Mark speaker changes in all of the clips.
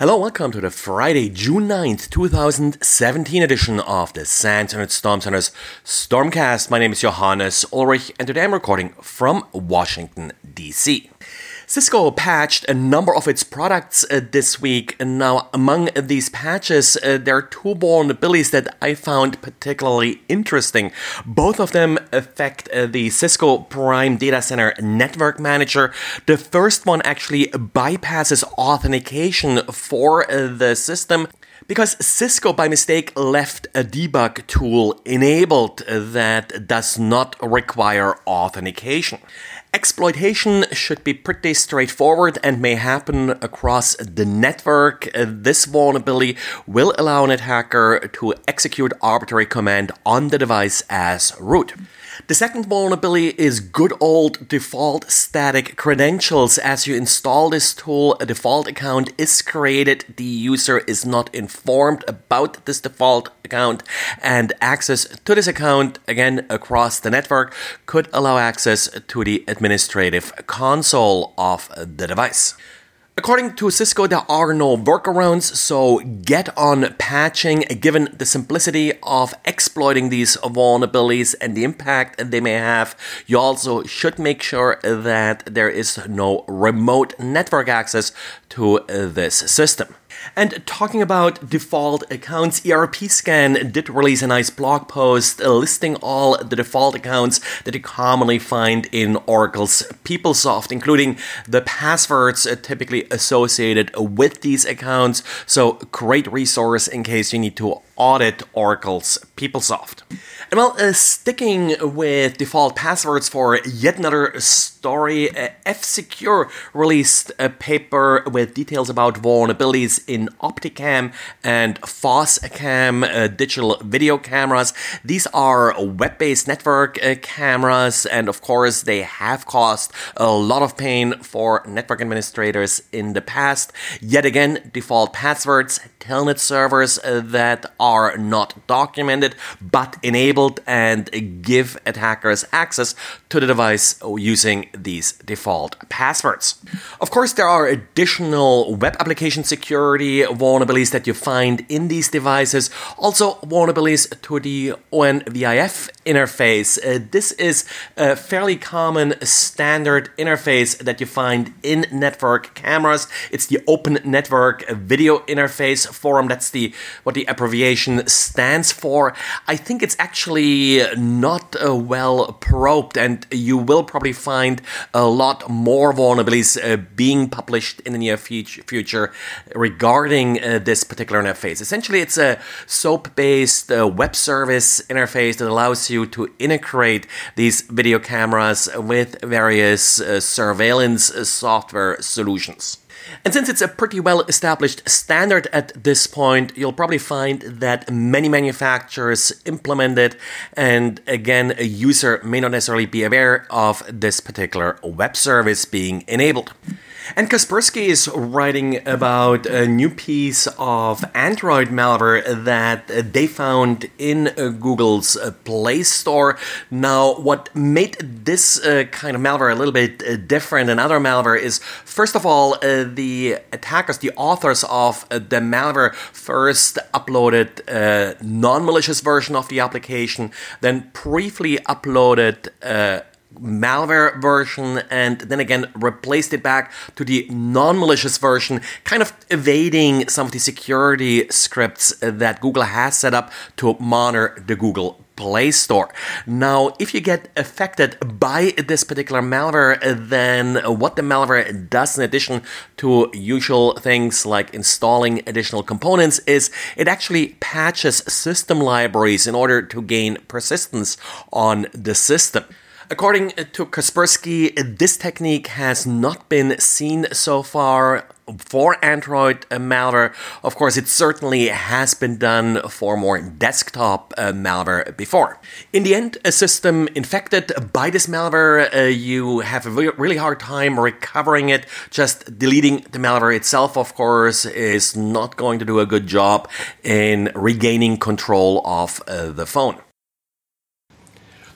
Speaker 1: Hello, welcome to the Friday, June 9th, 2017 edition of the SANS Internet Storm Center's Stormcast. My name is Johannes Ulrich, and today I'm recording from Washington, D.C. Cisco patched a number of its products uh, this week. And now, among these patches, uh, there are two vulnerabilities that I found particularly interesting. Both of them affect uh, the Cisco Prime Data Center Network Manager. The first one actually bypasses authentication for uh, the system because Cisco by mistake left a debug tool enabled that does not require authentication. Exploitation should be pretty straightforward and may happen across the network. This vulnerability will allow an attacker to execute arbitrary command on the device as root. The second vulnerability is good old default static credentials. As you install this tool, a default account is created. The user is not informed about this default account, and access to this account, again across the network, could allow access to the administrative console of the device. According to Cisco, there are no workarounds, so get on patching given the simplicity of exploiting these vulnerabilities and the impact they may have. You also should make sure that there is no remote network access to this system. And talking about default accounts, ERP Scan did release a nice blog post listing all the default accounts that you commonly find in Oracle's PeopleSoft, including the passwords typically associated with these accounts. So, great resource in case you need to audit Oracle's PeopleSoft. And well, uh, sticking with default passwords for yet another story, uh, F Secure released a paper with details about vulnerabilities in Opticam and FOSCAM uh, digital video cameras. These are web based network uh, cameras, and of course, they have caused a lot of pain for network administrators in the past. Yet again, default passwords, telnet servers uh, that are not documented but enabled enabled and give attackers access to the device using these default passwords. Of course, there are additional web application security vulnerabilities that you find in these devices, also vulnerabilities to the ONVIF interface. Uh, this is a fairly common standard interface that you find in network cameras. It's the Open Network Video Interface Forum. That's the what the abbreviation stands for. I think it's actually actually not uh, well probed, and you will probably find a lot more vulnerabilities uh, being published in the near future regarding uh, this particular interface. Essentially, it's a SOAP based uh, web service interface that allows you to integrate these video cameras with various uh, surveillance uh, software solutions. And since it's a pretty well established standard at this point, you'll probably find that many manufacturers implement it, and again, a user may not necessarily be aware of this particular web service being enabled. And Kaspersky is writing about a new piece of Android malware that they found in Google's Play Store. Now, what made this uh, kind of malware a little bit uh, different than other malware is, first of all, uh, the attackers, the authors of the malware, first uploaded a non malicious version of the application, then briefly uploaded malware version and then again replaced it back to the non malicious version, kind of evading some of the security scripts that Google has set up to monitor the Google Play Store. Now, if you get affected by this particular malware, then what the malware does, in addition to usual things like installing additional components, is it actually patches system libraries in order to gain persistence on the system. According to Kaspersky, this technique has not been seen so far for Android malware. Of course, it certainly has been done for more desktop uh, malware before. In the end, a system infected by this malware, uh, you have a really hard time recovering it. Just deleting the malware itself, of course, is not going to do a good job in regaining control of uh, the phone.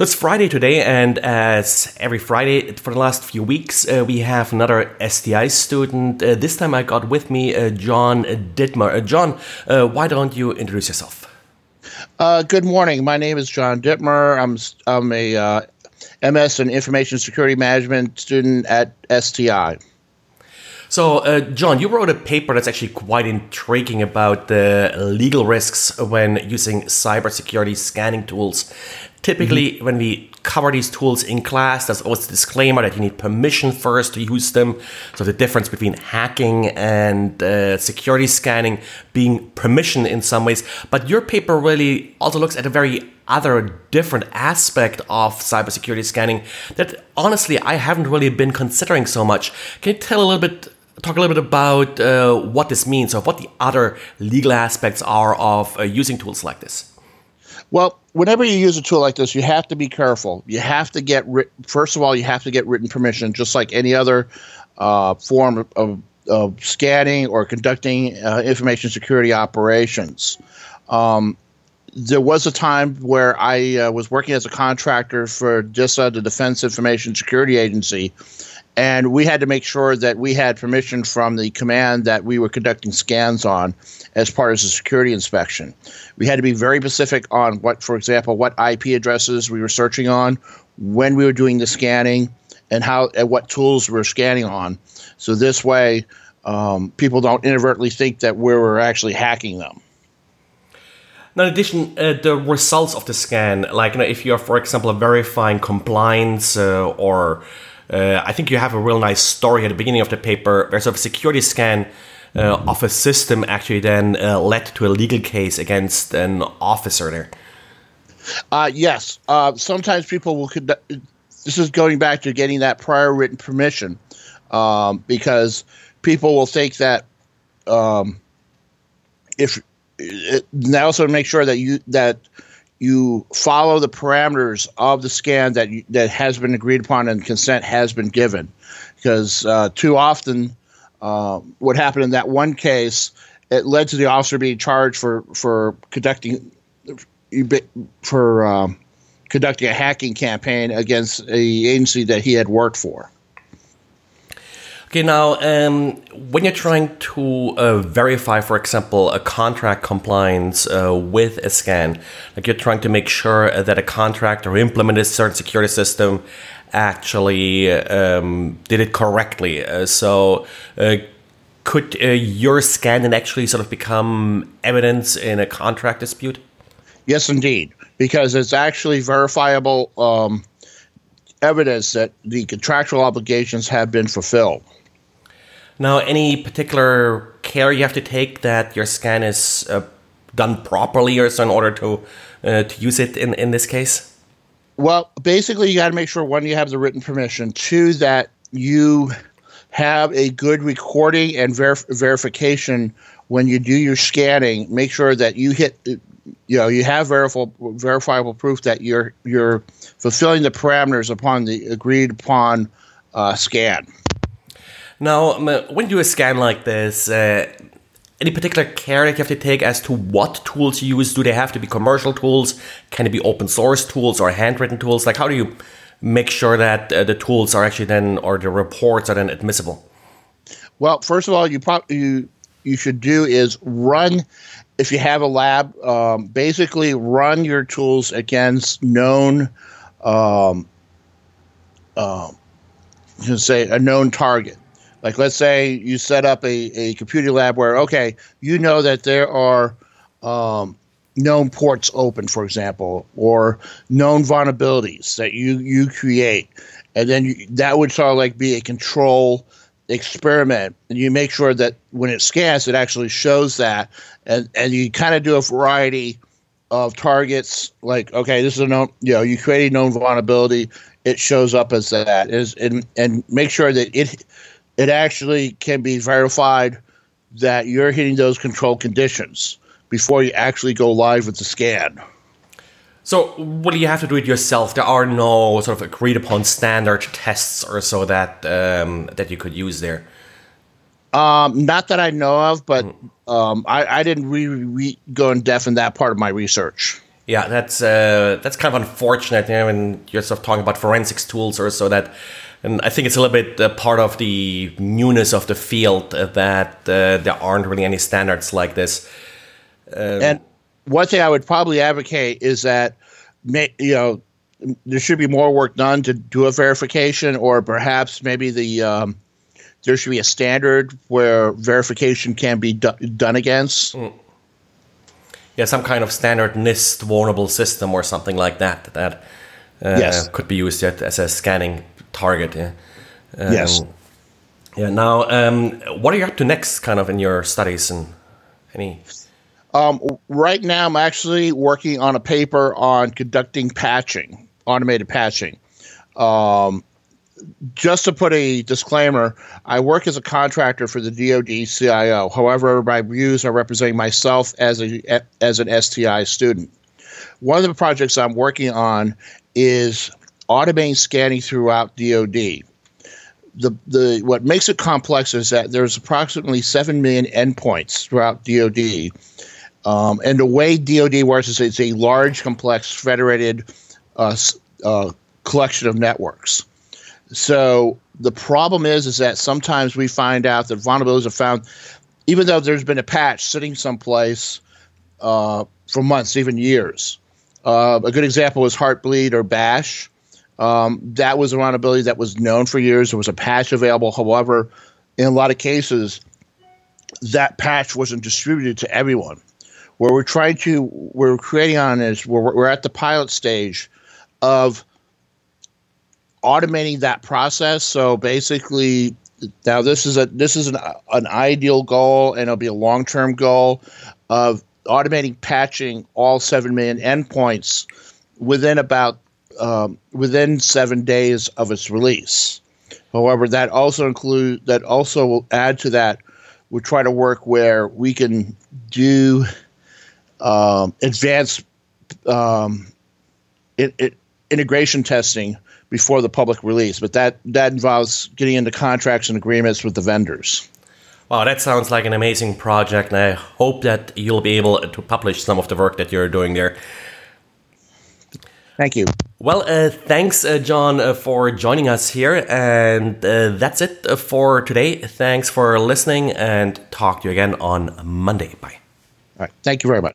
Speaker 1: It's Friday today, and as every Friday for the last few weeks, uh, we have another STI student. Uh, this time I got with me uh, John Dittmer. Uh, John, uh, why don't you introduce yourself?
Speaker 2: Uh, good morning. My name is John Dittmer. I'm, I'm a MS in Information Security Management student at STI.
Speaker 1: So, uh, John, you wrote a paper that's actually quite intriguing about the legal risks when using cybersecurity scanning tools. Typically, mm-hmm. when we cover these tools in class, there's always a disclaimer that you need permission first to use them. So, the difference between hacking and uh, security scanning being permission in some ways. But your paper really also looks at a very other different aspect of cybersecurity scanning that honestly I haven't really been considering so much. Can you tell a little bit? Talk a little bit about uh, what this means, or what the other legal aspects are of uh, using tools like this.
Speaker 2: Well, whenever you use a tool like this, you have to be careful. You have to get ri- first of all, you have to get written permission, just like any other uh, form of, of, scanning or conducting uh, information security operations. Um, there was a time where I uh, was working as a contractor for DISA, the Defense Information Security Agency, and we had to make sure that we had permission from the command that we were conducting scans on as part of the security inspection. We had to be very specific on what, for example, what IP addresses we were searching on, when we were doing the scanning, and how and what tools we were scanning on. So this way, um, people don't inadvertently think that we were actually hacking them.
Speaker 1: Now, in addition, uh, the results of the scan, like you know, if you're, for example, verifying compliance uh, or uh, I think you have a real nice story at the beginning of the paper. There's a security scan uh, of a system actually then uh, led to a legal case against an officer there.
Speaker 2: Uh, yes. Sometimes people will conduct. This is going back to getting that prior written permission, um, because people will think that um, if it, also make sure that you that you follow the parameters of the scan that you, that has been agreed upon and consent has been given, because uh, too often, uh, what happened in that one case, it led to the officer being charged for for conducting for um, conducting a hacking campaign against a agency that he had worked for.
Speaker 1: Now um, when you're trying to uh, verify, for example, a contract compliance uh, with a scan, like you're trying to make sure that a contract or implemented a certain security system actually um, did it correctly. Uh, so, uh, could uh, your scan actually sort of become evidence in a contract dispute?
Speaker 2: Yes, indeed, because it's actually verifiable um, evidence that the contractual obligations have been fulfilled.
Speaker 1: Now, any particular care you have to take that your scan is uh, done properly, or so in order to uh, to use it in in this case?
Speaker 2: Well, basically, you got to make sure one you have the written permission, two that you have a good recording and ver- verification when you do your scanning. Make sure that you hit, you know, you have verifiable verifiable proof that you're you're fulfilling the parameters upon the agreed upon uh, scan.
Speaker 1: Now, when you do a scan like this, uh, any particular care that you have to take as to what tools you use? Do they have to be commercial tools? Can it be open source tools or handwritten tools? Like, how do you make sure that uh, the tools are actually then, or the reports are then admissible?
Speaker 2: Well, first of all, you probably you you should do is run if you have a lab. Um, basically, run your tools against known. Um, um, say a known target. Like, let's say you set up a, a computer lab where, okay, you know that there are um, known ports open, for example, or known vulnerabilities that you, you create. And then you, that would sort of like be a control experiment. And you make sure that when it scans, it actually shows that. And, and you kind of do a variety of targets like okay this is a known you know you create a known vulnerability it shows up as that is and and make sure that it it actually can be verified that you're hitting those control conditions before you actually go live with the scan.
Speaker 1: So, will you have to do it yourself? There are no sort of agreed upon standard tests or so that um, that you could use there.
Speaker 2: Um, not that I know of, but um, I, I, didn't really re- go in depth in that part of my research.
Speaker 1: Yeah, that's uh, that's kind of unfortunate. You know, when you're sort of talking about forensics tools or so that, and I think it's a little bit uh, part of the newness of the field uh, that uh, there aren't really any standards like this.
Speaker 2: Um, and one thing I would probably advocate is that, you know, there should be more work done to do a verification, or perhaps maybe the um, there should be a standard where verification can be do- done against. Mm
Speaker 1: yeah, some kind of standard NIST vulnerable system or something like that that yes. could be used yet as a scanning target. Yeah.
Speaker 2: Um, yes.
Speaker 1: Yeah. Now, um, what are you up to next, kind of in your studies and any?
Speaker 2: Um, right now, I'm actually working on a paper on conducting patching, automated patching. Um, just to put a disclaimer, I work as a contractor for the DoD CIO. However, my views are representing myself as a as an STI student. One of the projects I'm working on is automating scanning throughout DoD. The the what makes it complex is that there's approximately seven million endpoints throughout DoD, um, and the way DoD works is it's a large, complex, federated uh, uh, collection of networks. So the problem is, is that sometimes we find out that vulnerabilities are found, even though there's been a patch sitting someplace uh, for months, even years. Uh, a good example is Heartbleed or Bash. Um, that was a vulnerability that was known for years. There was a patch available. However, in a lot of cases, that patch wasn't distributed to everyone. Where we're trying to, we're creating on is we're, we're at the pilot stage of automating that process. So basically, now this is a this is an an ideal goal, and it'll be a long term goal of automating patching all seven million endpoints within about um, within seven days of its release. However, that also include that also will add to that. We try to work where we can do um, advanced um, it, it, integration testing before the public release. But that that involves getting into contracts and agreements with the vendors.
Speaker 1: Wow, that sounds like an amazing project, and I hope that you'll be able to publish some of the work that you're doing there.
Speaker 2: Thank you.
Speaker 1: Well, uh, thanks, uh, John, uh, for joining us here. And uh, that's it for today. Thanks for listening, and talk to you again on Monday. Bye.
Speaker 2: All right. Thank you very much.